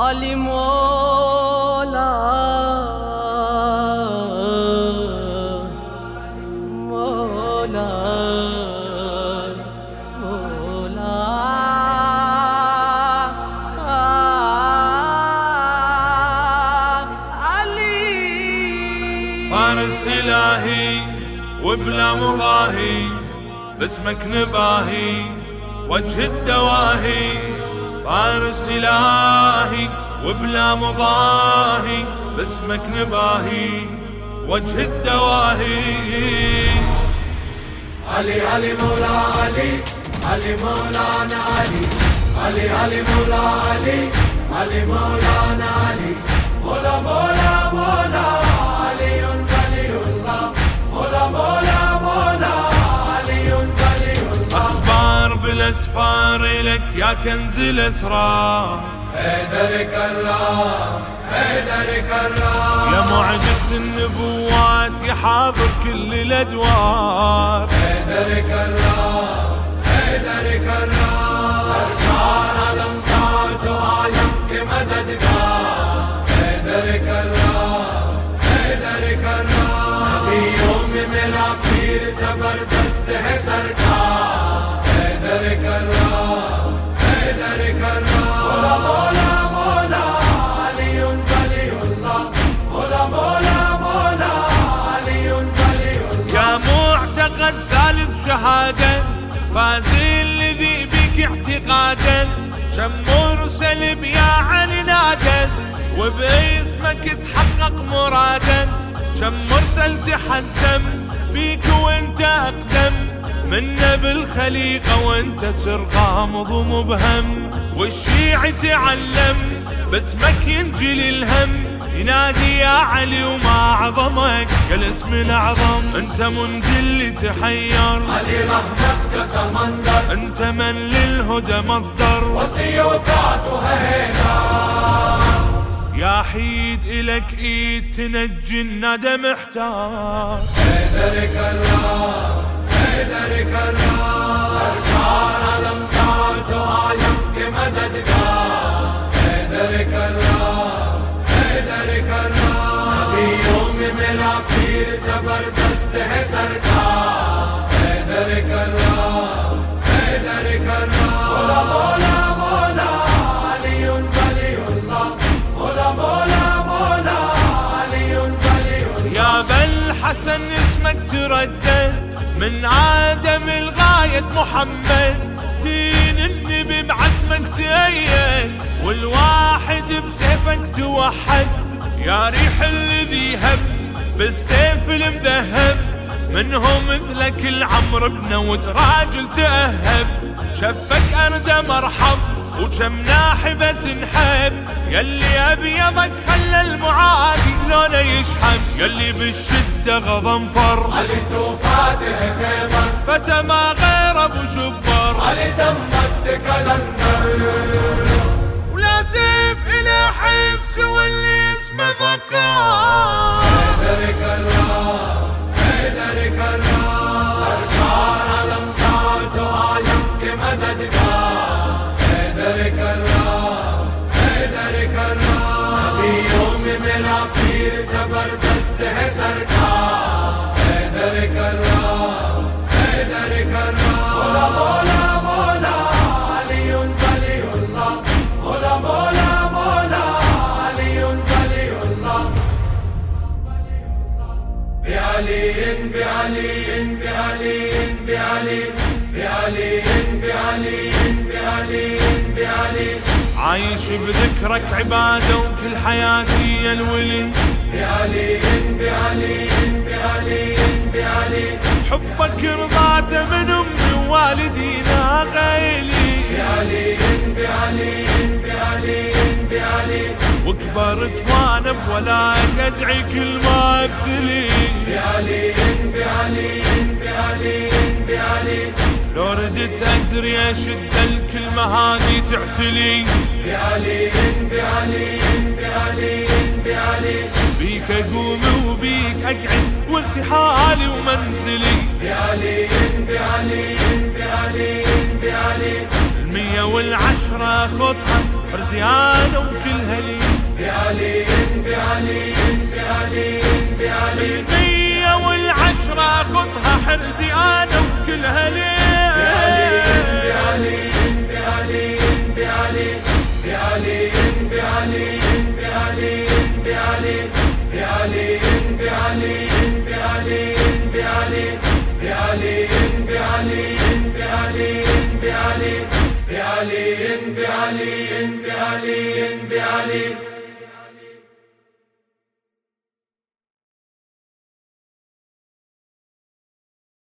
علي مولا مولا مولا علي فارس إلهي وبلا مضاهي باسمك نباهي وجه الدواهي. فارس إلهي. وبلا مضاهي باسمك نباهي وجه الدواهي. علي علي مولا علي علي مولانا علي. علي علي مولا علي علي مولانا علي. مولا مولا مولا علي ولي الله مولا مولا مولا علي ولي الله أخبار بالأسفار لك يا كنز الأسرار. حيدر كرام حيدر كرام يا معجزة النبوات يا حاضر كل الأدوار. حيدر كرام حيدر كرام شهادة فاز الذي بك اعتقادا. كم مرسل بيا علي نادى وباسمك تحقق مرادا. كم مرسل تحزم بيك وانت أقدم. منا بالخليقة وانت سر غامض ومبهم. والشيع تعلم باسمك ينجلي الهم. ينادي يا علي وما عظمك يا الاسم الاعظم أنت من اللي تحير. علي رحمتك مندر أنت من للهدى مصدر. وسيوكاتها هينا. يا حيد الك إيد تنجي الندى محتار. حيدرك الله حيدرك الله. سركار الأمطار. بالحسن اسمك تردد من آدم لغاية محمد. دين النبي بعزمك تأيد والواحد بسيفك توحد. يا ريح الذي هب بالسيف المذهب منهم مثلك العمر بن ود راجل تأهب. شفك أرد مرحب وكم ناحبة تنحب يلي أبيضك خلى المعادي لونه يشحب يلي بالشدة غضنفر علي تو فاتح خيبر فتى ما غير أبو جبر. علي دمست كلندر ولا سيف إلى حفظ واللي اسمه فقار پہلا پیر زبردست ہے سرکار۔ حیدر کرا حیدر کرا بولا بولا بولا علی ان ولی اللہ بولا بولا بولا علی ان ولی اللہ بیالی ان بیالی ان بیالی۔ ان بیالی بیالی ان بیالی ان بیالی ان بیالی۔ عايش بذكرك عبادة وكل حياتي يا الولي بعلي بعلي بعلي بعلي حبك رضعته من أمي ووالدينا غيلي. بعلي بعلي بعلي بعلي وكبرت وأنا بولا أدعي كل ما أبتلي. بعلي لو ردت ازري أشد الكلمة هذه تعتلي. بعلي بعلي بعلي بعلي بيك أقوم وبيك أقعد وارتحالي ومنزلي. بعلي بعلي بعلي بعلي مية والعشرة خطها فرزيانة وكلها لي. بعلي بعلي بعلي بعلي مية والعشرة خطها حرزيانة وكلها بعلي بعلي بعلي بعلي بعلي بعلي بعلي بعلي بعلي بعلي بعلي بعلي